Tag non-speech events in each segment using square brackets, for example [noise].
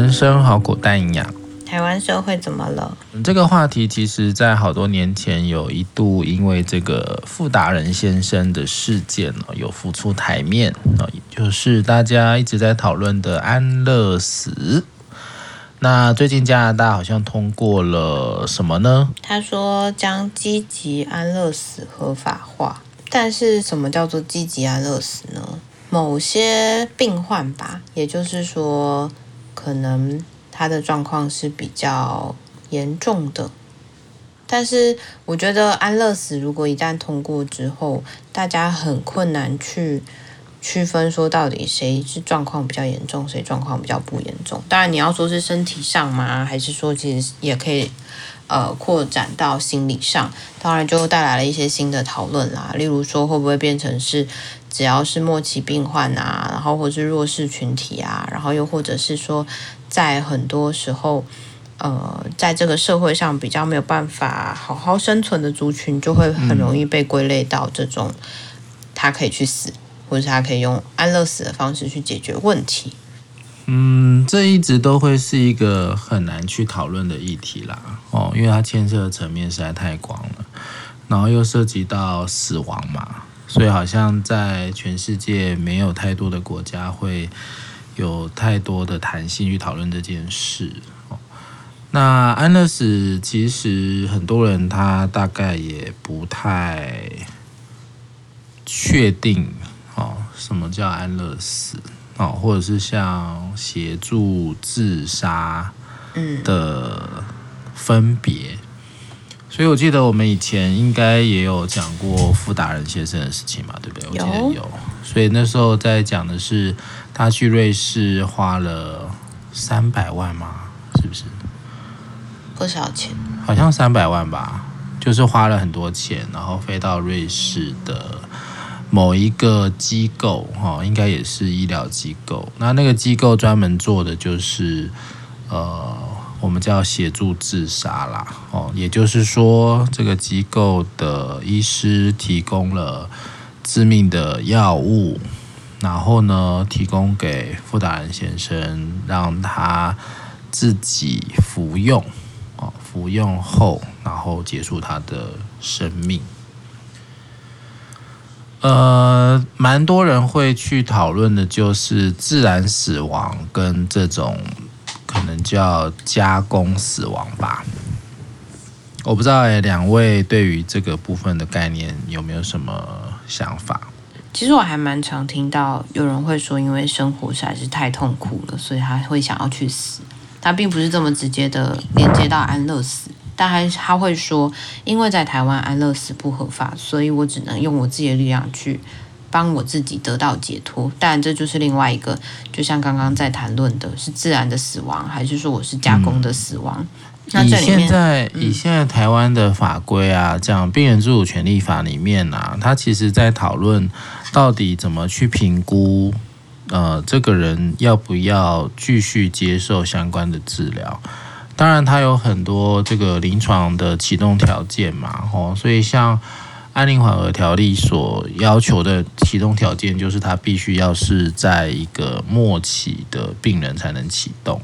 人生好苦，但营养。台湾社会怎么了？这个话题其实，在好多年前有一度因为这个富达仁先生的事件呢有浮出台面，啊就是大家一直在讨论的安乐死。那最近加拿大好像通过了什么呢？他说将积极安乐死合法化，但是什么叫做积极安乐死呢？某些病患吧，也就是说，可能。他的状况是比较严重的，但是我觉得安乐死如果一旦通过之后，大家很困难去区分说到底谁是状况比较严重，谁状况比较不严重。当然你要说是身体上吗？还是说其实也可以呃扩展到心理上？当然就带来了一些新的讨论啦，例如说会不会变成是只要是末期病患啊，然后或是弱势群体啊，然后又或者是说。在很多时候，呃，在这个社会上比较没有办法好好生存的族群，就会很容易被归类到这种，他可以去死，或者是他可以用安乐死的方式去解决问题。嗯，这一直都会是一个很难去讨论的议题啦。哦，因为它牵涉的层面实在太广了，然后又涉及到死亡嘛，所以好像在全世界没有太多的国家会。有太多的弹性去讨论这件事。那安乐死其实很多人他大概也不太确定哦，什么叫安乐死哦，或者是像协助自杀的分别。所以我记得我们以前应该也有讲过傅达人先生的事情嘛，对不对？我记得有。所以那时候在讲的是。他去瑞士花了三百万吗？是不是？不少钱？好像三百万吧，就是花了很多钱，然后飞到瑞士的某一个机构，哈，应该也是医疗机构。那那个机构专门做的就是，呃，我们叫协助自杀啦，哦，也就是说，这个机构的医师提供了致命的药物。然后呢，提供给傅达仁先生，让他自己服用，啊，服用后，然后结束他的生命。呃，蛮多人会去讨论的，就是自然死亡跟这种可能叫加工死亡吧。我不知道诶，两位对于这个部分的概念有没有什么想法？其实我还蛮常听到有人会说，因为生活实在是太痛苦了，所以他会想要去死。他并不是这么直接的连接到安乐死，但还他会说，因为在台湾安乐死不合法，所以我只能用我自己的力量去帮我自己得到解脱。但这就是另外一个，就像刚刚在谈论的，是自然的死亡，还是说我是加工的死亡？嗯以现在以现在台湾的法规啊，这样《病人自主权利法》里面啊，他其实在讨论到底怎么去评估，呃，这个人要不要继续接受相关的治疗。当然，他有很多这个临床的启动条件嘛，哦，所以像安宁缓和条例所要求的启动条件，就是它必须要是在一个末期的病人才能启动。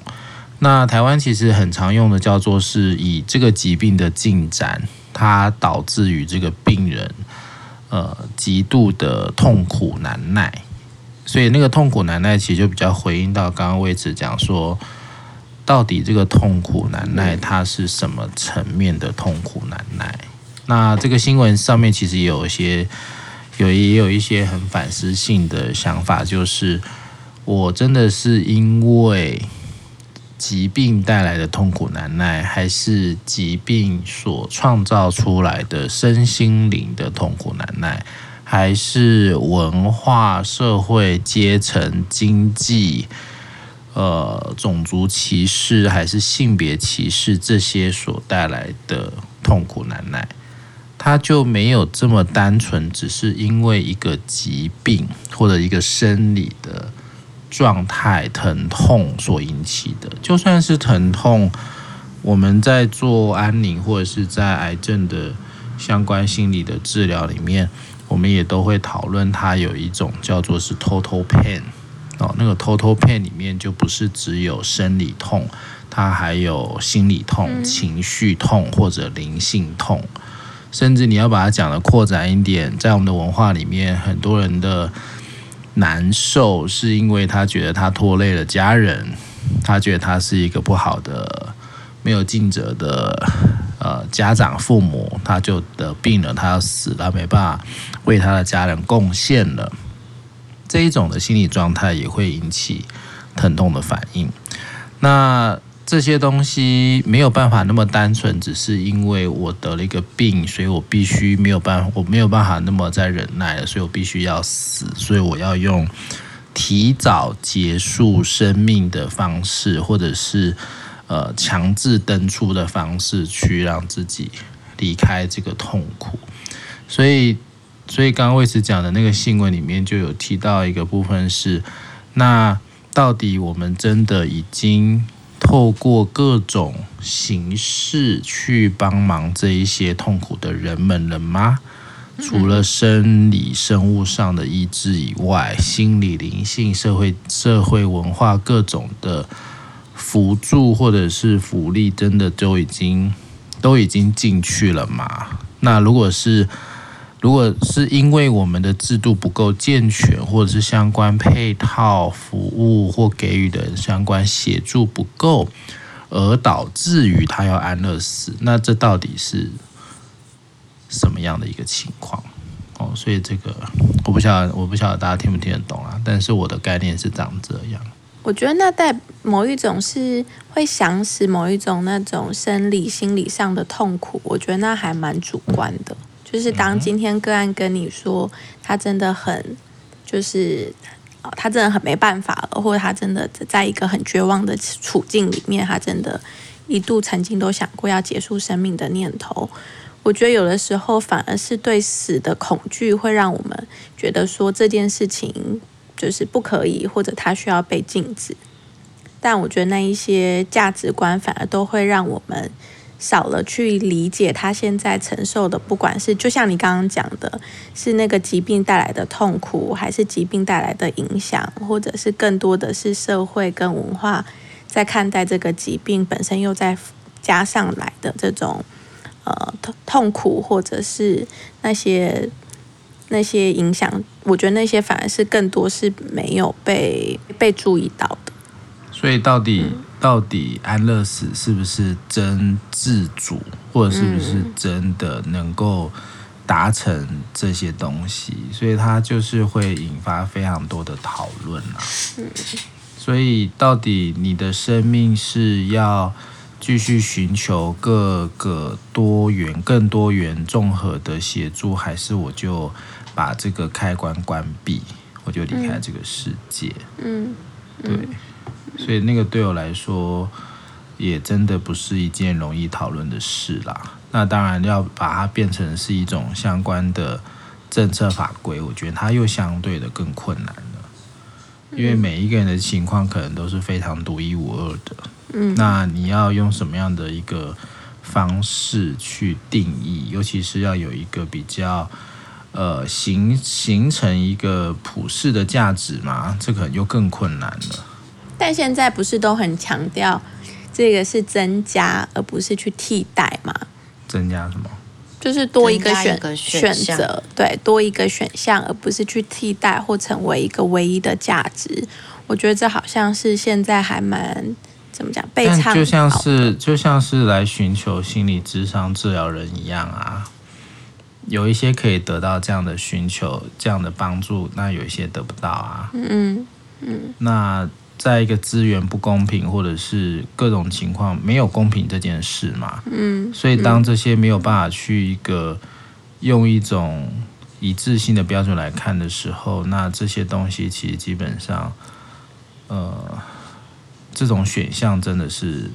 那台湾其实很常用的叫做是以这个疾病的进展，它导致于这个病人呃极度的痛苦难耐，所以那个痛苦难耐其实就比较回应到刚刚位置讲说，到底这个痛苦难耐它是什么层面的痛苦难耐？那这个新闻上面其实有一些有也有一些很反思性的想法，就是我真的是因为。疾病带来的痛苦难耐，还是疾病所创造出来的身心灵的痛苦难耐，还是文化、社会阶层、经济、呃种族歧视，还是性别歧视这些所带来的痛苦难耐，它就没有这么单纯，只是因为一个疾病或者一个生理的。状态疼痛所引起的，就算是疼痛，我们在做安宁或者是在癌症的相关心理的治疗里面，我们也都会讨论它有一种叫做是 total pain 哦，那个 total pain 里面就不是只有生理痛，它还有心理痛、情绪痛或者灵性痛，甚至你要把它讲的扩展一点，在我们的文化里面，很多人的难受是因为他觉得他拖累了家人，他觉得他是一个不好的、没有尽责的呃家长、父母，他就得病了，他要死了，没办法为他的家人贡献了。这一种的心理状态也会引起疼痛的反应。那这些东西没有办法那么单纯，只是因为我得了一个病，所以我必须没有办法，我没有办法那么再忍耐了，所以我必须要死，所以我要用提早结束生命的方式，或者是呃强制登出的方式，去让自己离开这个痛苦。所以。所以刚刚魏慈讲的那个新闻里面就有提到一个部分是，那到底我们真的已经透过各种形式去帮忙这一些痛苦的人们了吗？除了生理生物上的医治以外，心理、灵性、社会、社会文化各种的辅助或者是福利，真的都已经都已经进去了吗？那如果是？如果是因为我们的制度不够健全，或者是相关配套服务或给予的相关协助不够，而导致于他要安乐死，那这到底是什么样的一个情况？哦，所以这个我不晓得，我不晓得大家听不听得懂啊。但是我的概念是长这样。我觉得那带某一种是会想死某一种那种生理心理上的痛苦，我觉得那还蛮主观的。就是当今天个案跟你说他真的很，就是他真的很没办法了，或者他真的在一个很绝望的处境里面，他真的一度曾经都想过要结束生命的念头。我觉得有的时候反而是对死的恐惧会让我们觉得说这件事情就是不可以，或者他需要被禁止。但我觉得那一些价值观反而都会让我们。少了去理解他现在承受的，不管是就像你刚刚讲的，是那个疾病带来的痛苦，还是疾病带来的影响，或者是更多的是社会跟文化在看待这个疾病本身又再加上来的这种呃痛痛苦，或者是那些那些影响，我觉得那些反而是更多是没有被被注意到的。所以到底、到底安乐死是不是真自主，或者是不是真的能够达成这些东西？所以它就是会引发非常多的讨论啊。所以到底你的生命是要继续寻求各个多元、更多元、综合的协助，还是我就把这个开关关闭，我就离开这个世界？嗯，对。所以那个对我来说，也真的不是一件容易讨论的事啦。那当然要把它变成是一种相关的政策法规，我觉得它又相对的更困难了。因为每一个人的情况可能都是非常独一无二的。嗯，那你要用什么样的一个方式去定义？尤其是要有一个比较呃形形成一个普世的价值嘛，这可能就更困难了。但现在不是都很强调这个是增加，而不是去替代吗？增加什么？就是多一个选选择，对，多一个选项，而不是去替代或成为一个唯一的价值。我觉得这好像是现在还蛮怎么讲被唱，就像是就像是来寻求心理智商治疗人一样啊。有一些可以得到这样的寻求这样的帮助，那有一些得不到啊。嗯嗯，那。在一个资源不公平，或者是各种情况没有公平这件事嘛，嗯，所以当这些没有办法去一个用一种一致性的标准来看的时候，那这些东西其实基本上，呃，这种选项真的是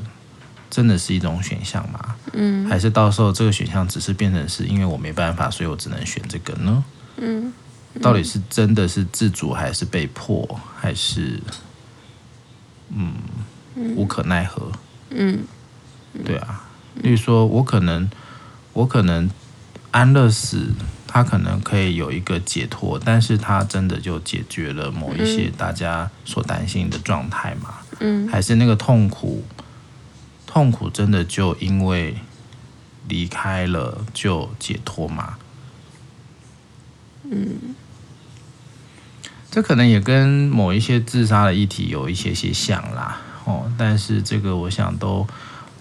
真的是一种选项吗？嗯，还是到时候这个选项只是变成是因为我没办法，所以我只能选这个呢？嗯，到底是真的是自主还是被迫，还是？嗯，无可奈何。嗯，对啊。例如说，我可能，我可能安乐死，他可能可以有一个解脱，但是他真的就解决了某一些大家所担心的状态嘛？嗯，还是那个痛苦，痛苦真的就因为离开了就解脱吗？嗯，这可能也跟某一些自杀的议题有一些些像啦，哦，但是这个我想都。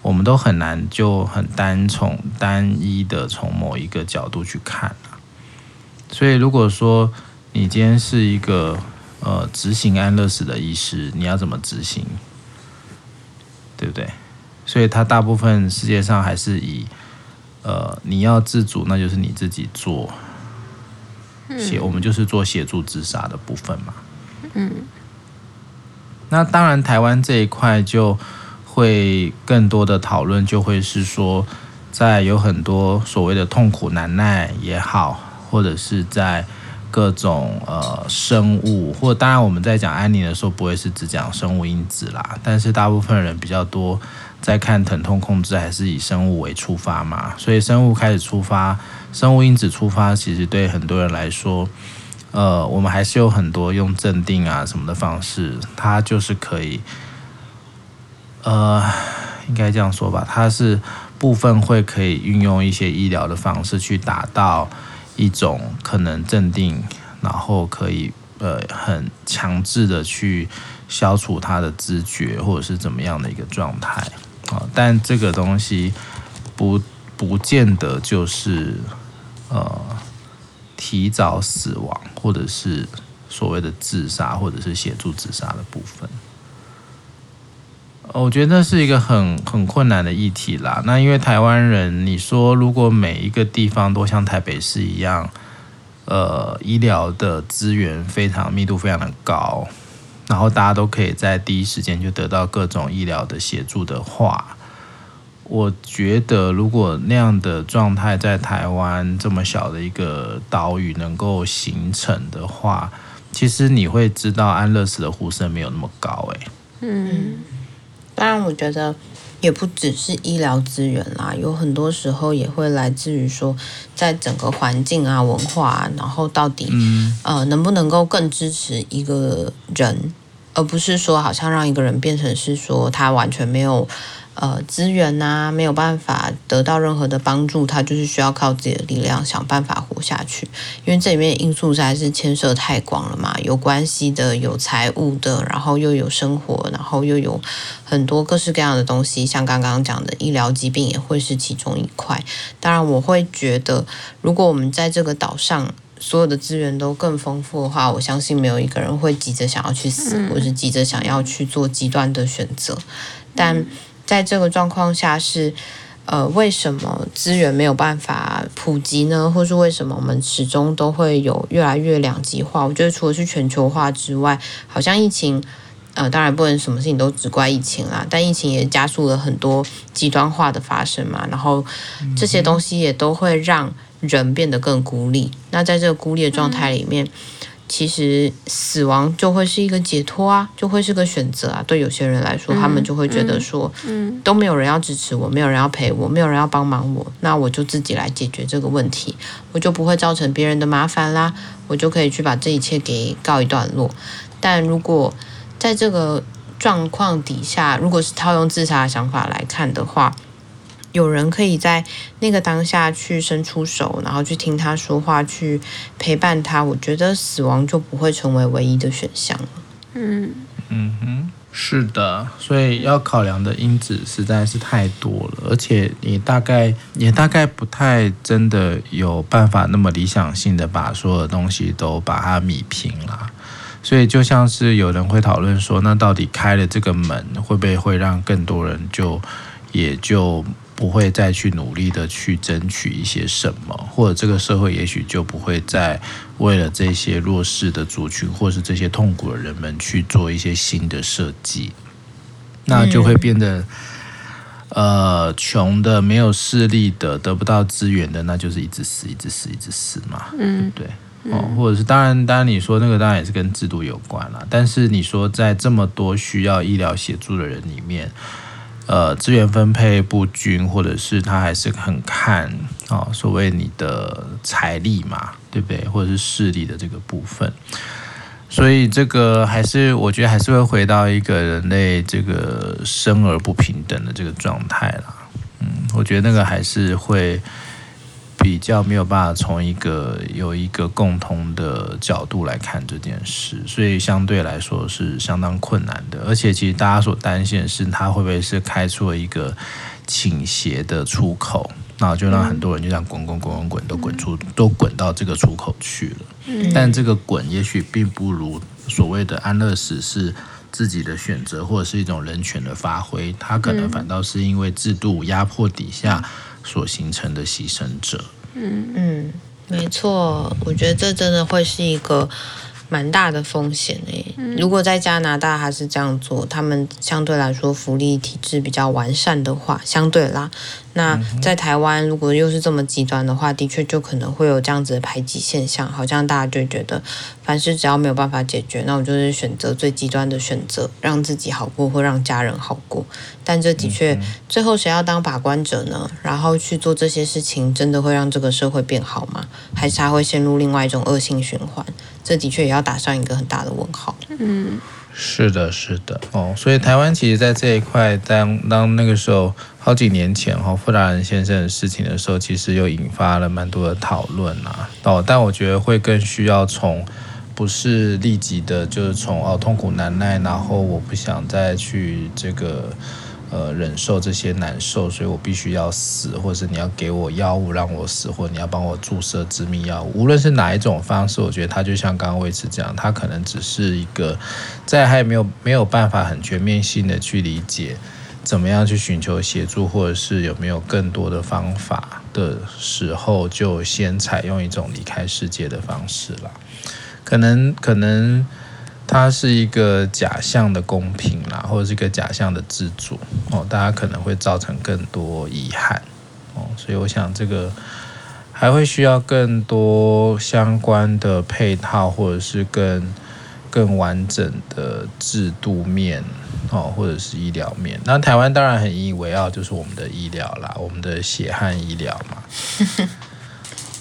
我们都很难就很单从单一的从某一个角度去看啊，所以如果说你今天是一个呃执行安乐死的医师，你要怎么执行？对不对？所以他大部分世界上还是以呃你要自主，那就是你自己做，协我们就是做协助自杀的部分嘛。嗯，那当然台湾这一块就。会更多的讨论就会是说，在有很多所谓的痛苦难耐也好，或者是在各种呃生物，或当然我们在讲安宁的时候，不会是只讲生物因子啦，但是大部分人比较多在看疼痛控制，还是以生物为出发嘛，所以生物开始出发，生物因子出发，其实对很多人来说，呃，我们还是有很多用镇定啊什么的方式，它就是可以。呃，应该这样说吧，它是部分会可以运用一些医疗的方式去达到一种可能镇定，然后可以呃很强制的去消除他的知觉或者是怎么样的一个状态啊，但这个东西不不见得就是呃提早死亡或者是所谓的自杀或者是协助自杀的部分。我觉得那是一个很很困难的议题啦。那因为台湾人，你说如果每一个地方都像台北市一样，呃，医疗的资源非常密度非常的高，然后大家都可以在第一时间就得到各种医疗的协助的话，我觉得如果那样的状态在台湾这么小的一个岛屿能够形成的话，其实你会知道安乐死的呼声没有那么高，欸，诶，嗯。当然，我觉得也不只是医疗资源啦，有很多时候也会来自于说，在整个环境啊、文化啊，然后到底呃能不能够更支持一个人，而不是说好像让一个人变成是说他完全没有。呃，资源呐、没有办法得到任何的帮助，他就是需要靠自己的力量想办法活下去。因为这里面因素实在是牵涉太广了嘛，有关系的，有财务的，然后又有生活，然后又有很多各式各样的东西。像刚刚讲的医疗疾病也会是其中一块。当然，我会觉得，如果我们在这个岛上所有的资源都更丰富的话，我相信没有一个人会急着想要去死，或是急着想要去做极端的选择。但在这个状况下是，呃，为什么资源没有办法普及呢？或是为什么我们始终都会有越来越两极化？我觉得除了是全球化之外，好像疫情，呃，当然不能什么事情都只怪疫情啦，但疫情也加速了很多极端化的发生嘛。然后这些东西也都会让人变得更孤立。那在这个孤立的状态里面。其实死亡就会是一个解脱啊，就会是个选择啊。对有些人来说，他们就会觉得说，嗯，都没有人要支持我，没有人要陪我，没有人要帮忙我，那我就自己来解决这个问题，我就不会造成别人的麻烦啦，我就可以去把这一切给告一段落。但如果在这个状况底下，如果是套用自杀的想法来看的话，有人可以在那个当下去伸出手，然后去听他说话，去陪伴他。我觉得死亡就不会成为唯一的选项了。嗯嗯哼，是的，所以要考量的因子实在是太多了，而且你大概也大概不太真的有办法那么理想性的把所有的东西都把它米平了。所以就像是有人会讨论说，那到底开了这个门，会不会会让更多人就也就。不会再去努力的去争取一些什么，或者这个社会也许就不会再为了这些弱势的族群，或是这些痛苦的人们去做一些新的设计，那就会变得，呃，穷的、没有势力的、得不到资源的，那就是一直死、一直死、一直死嘛，嗯，对，哦，或者是当然，当然你说那个当然也是跟制度有关了，但是你说在这么多需要医疗协助的人里面。呃资源分配不均，或者是他还是很看啊、哦、所谓你的财力嘛，对不对？或者是势力的这个部分。所以这个还是我觉得还是会回到一个人类这个生而不平等的这个状态啦。嗯，我觉得那个还是会比较没有办法从一个有一个共同的角度来看这件事，所以相对来说是相当困难的。而且其实大家所担心的是，它会不会是开出了一个倾斜的出口？那就让很多人就这样滚滚滚滚滚都滚出都滚到这个出口去了。嗯，但这个滚也许并不如所谓的安乐死是自己的选择，或者是一种人权的发挥。他可能反倒是因为制度压迫底下所形成的牺牲者。嗯嗯，没错，我觉得这真的会是一个。蛮大的风险诶，如果在加拿大还是这样做，他们相对来说福利体制比较完善的话，相对啦。那在台湾，如果又是这么极端的话，的确就可能会有这样子的排挤现象，好像大家就觉得，凡事只要没有办法解决，那我就是选择最极端的选择，让自己好过或让家人好过。但这的确，最后谁要当把关者呢？然后去做这些事情，真的会让这个社会变好吗？还是他会陷入另外一种恶性循环？这的确也要打上一个很大的问号。嗯，是的，是的，哦，所以台湾其实，在这一块，当当那个时候好几年前哈，富达仁先生的事情的时候，其实又引发了蛮多的讨论啊。哦，但我觉得会更需要从不是立即的，就是从哦痛苦难耐，然后我不想再去这个。呃，忍受这些难受，所以我必须要死，或者是你要给我药物让我死，或者你要帮我注射致命药物，无论是哪一种方式，我觉得它就像刚刚魏慈讲，它可能只是一个在还没有没有办法很全面性的去理解怎么样去寻求协助，或者是有没有更多的方法的时候，就先采用一种离开世界的方式了，可能可能。它是一个假象的公平啦，或者是一个假象的自主哦，大家可能会造成更多遗憾哦，所以我想这个还会需要更多相关的配套，或者是更更完整的制度面哦，或者是医疗面。那台湾当然很引以为傲，就是我们的医疗啦，我们的血汗医疗嘛。[laughs]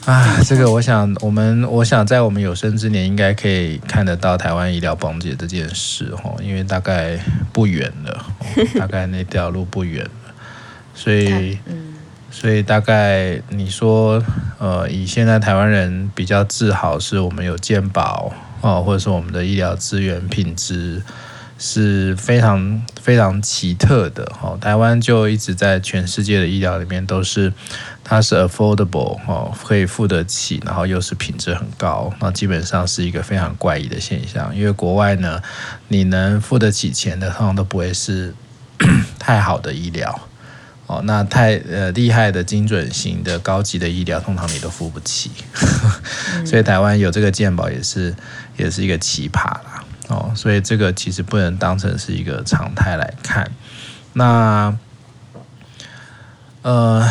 啊，这个我想，我们我想在我们有生之年应该可以看得到台湾医疗崩解这件事哦，因为大概不远了，[laughs] 大概那条路不远了，[laughs] 所以，所以大概你说，呃，以现在台湾人比较自豪是我们有健保哦，或者是我们的医疗资源品质是非常非常奇特的哈，台湾就一直在全世界的医疗里面都是。它是 affordable 哦，可以付得起，然后又是品质很高，那基本上是一个非常怪异的现象。因为国外呢，你能付得起钱的，通常都不会是 [coughs] 太好的医疗哦。那太呃厉害的精准型的高级的医疗，通常你都付不起。[laughs] 所以台湾有这个健保也是也是一个奇葩啦哦。所以这个其实不能当成是一个常态来看。那。呃，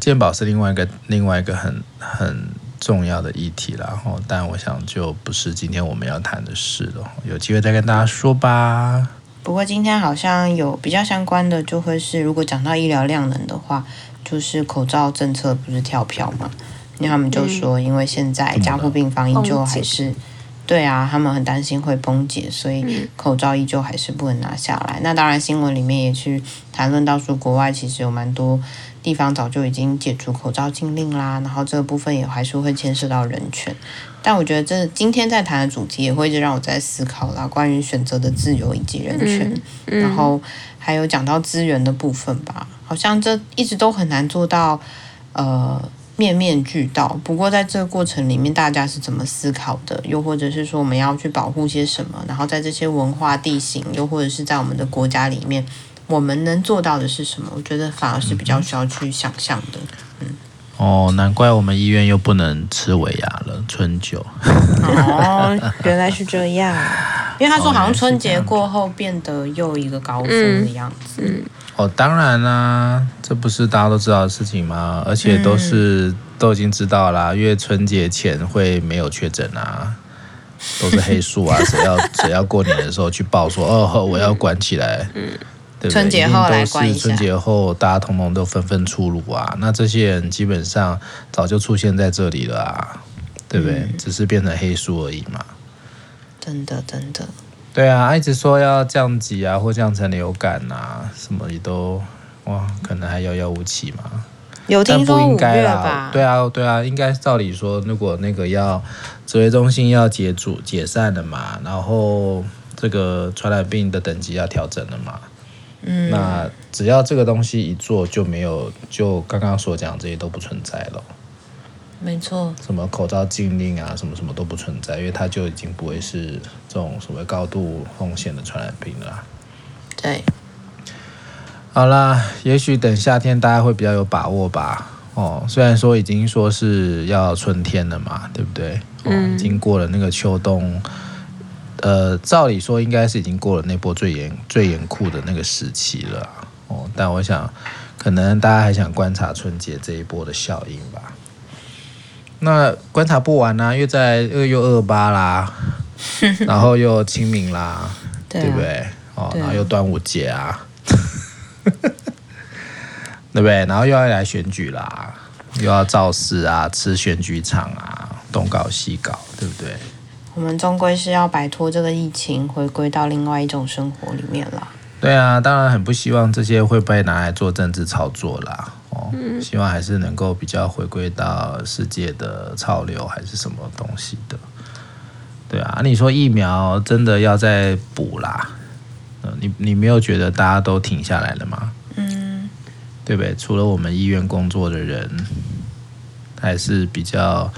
健保是另外一个另外一个很很重要的议题了，然后但我想就不是今天我们要谈的事了，有机会再跟大家说吧。不过今天好像有比较相关的，就会是如果讲到医疗量能的话，就是口罩政策不是跳票嘛？因为他们就说，因为现在加护病房依旧还是。对啊，他们很担心会崩解，所以口罩依旧还是不能拿下来。嗯、那当然，新闻里面也去谈论到说，国外其实有蛮多地方早就已经解除口罩禁令啦。然后这个部分也还是会牵涉到人权。但我觉得这今天在谈的主题也会一直让我在思考啦，关于选择的自由以及人权。嗯嗯、然后还有讲到资源的部分吧，好像这一直都很难做到，呃。面面俱到。不过，在这个过程里面，大家是怎么思考的？又或者是说，我们要去保护些什么？然后，在这些文化地形，又或者是在我们的国家里面，我们能做到的是什么？我觉得反而是比较需要去想象的。嗯。哦，难怪我们医院又不能吃尾牙了，春酒。哦，原来是这样。[laughs] 因为他说，好像春节过后变得又一个高峰的样子。嗯。嗯哦，当然啦，这不是大家都知道的事情吗？而且都是、嗯、都已经知道啦，因为春节前会没有确诊啊，都是黑数啊。[laughs] 谁要谁要过年的时候去报说哦，我要关起来，对不对？春节后来关一下。春节后大家通通都纷纷出炉啊，那这些人基本上早就出现在这里了啊，对不对？嗯、只是变成黑数而已嘛。真的，真的。对啊，一直说要降级啊，或降成流感啊，什么也都哇，可能还遥遥无期嘛。有听说五月吧？对啊，对啊，应该照理说，如果那个要指挥中心要解组解散了嘛，然后这个传染病的等级要调整了嘛，嗯，那只要这个东西一做，就没有就刚刚所讲这些都不存在了。没错，什么口罩禁令啊，什么什么都不存在，因为它就已经不会是这种所谓高度风险的传染病了。对，好啦，也许等夏天大家会比较有把握吧。哦，虽然说已经说是要春天了嘛，对不对？哦，已经过了那个秋冬，呃，照理说应该是已经过了那波最严最严酷的那个时期了。哦，但我想，可能大家还想观察春节这一波的效应吧。那观察不完啊，又在二又二八啦，[laughs] 然后又清明啦，对，啊、对不对？哦，然后又端午节啊，[laughs] 对不对？然后又要来选举啦，又要造势啊，吃选举场啊，东搞西搞，对不对？我们终归是要摆脱这个疫情，回归到另外一种生活里面了。对啊，当然很不希望这些会被拿来做政治操作啦。嗯，希望还是能够比较回归到世界的潮流，还是什么东西的？对啊，你说疫苗真的要再补啦？你你没有觉得大家都停下来了吗？嗯，对不对？除了我们医院工作的人，还是比较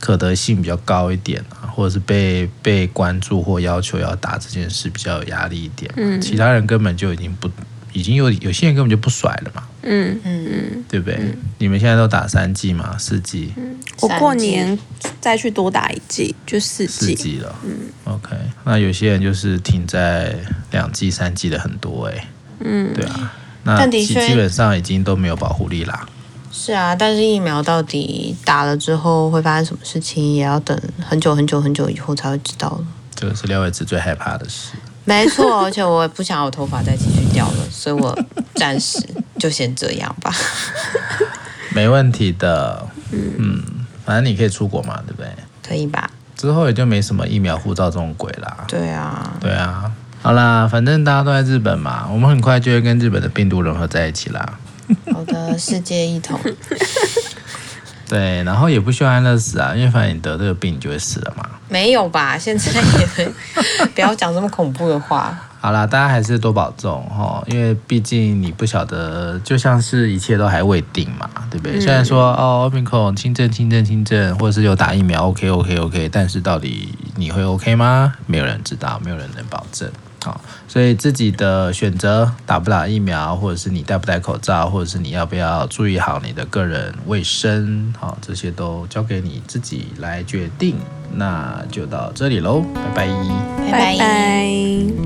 可得性比较高一点啊，或者是被被关注或要求要打这件事比较有压力一点。嗯，其他人根本就已经不。已经有有些人根本就不甩了嘛，嗯嗯嗯，对不对？嗯、你们现在都打三剂嘛，四剂？嗯，我过年再去多打一剂，就四剂。四剂了，嗯，OK。那有些人就是停在两剂、三剂的很多哎、欸，嗯，对啊。那基基本上已经都没有保护力啦。是啊，但是疫苗到底打了之后会发生什么事情，也要等很久很久很久以后才会知道了。这个是廖伟子最害怕的事。没错，而且我也不想我头发再继续掉了，所以我暂时就先这样吧。[laughs] 没问题的，嗯，反正你可以出国嘛，对不对？可以吧？之后也就没什么疫苗护照这种鬼啦。对啊，对啊。好啦，反正大家都在日本嘛，我们很快就会跟日本的病毒融合在一起啦。好的，世界一统。[laughs] 对，然后也不需要安乐死啊，因为反正你得这个病，你就会死了嘛。没有吧？现在也 [laughs] 不要讲这么恐怖的话。好啦，大家还是多保重哈，因为毕竟你不晓得，就像是一切都还未定嘛，对不对？嗯、虽然说哦，Omicron 轻症、轻症、轻症，或者是有打疫苗，OK、OK、OK，但是到底你会 OK 吗？没有人知道，没有人能保证。好，所以自己的选择，打不打疫苗，或者是你戴不戴口罩，或者是你要不要注意好你的个人卫生，好，这些都交给你自己来决定。那就到这里喽，拜拜，拜拜。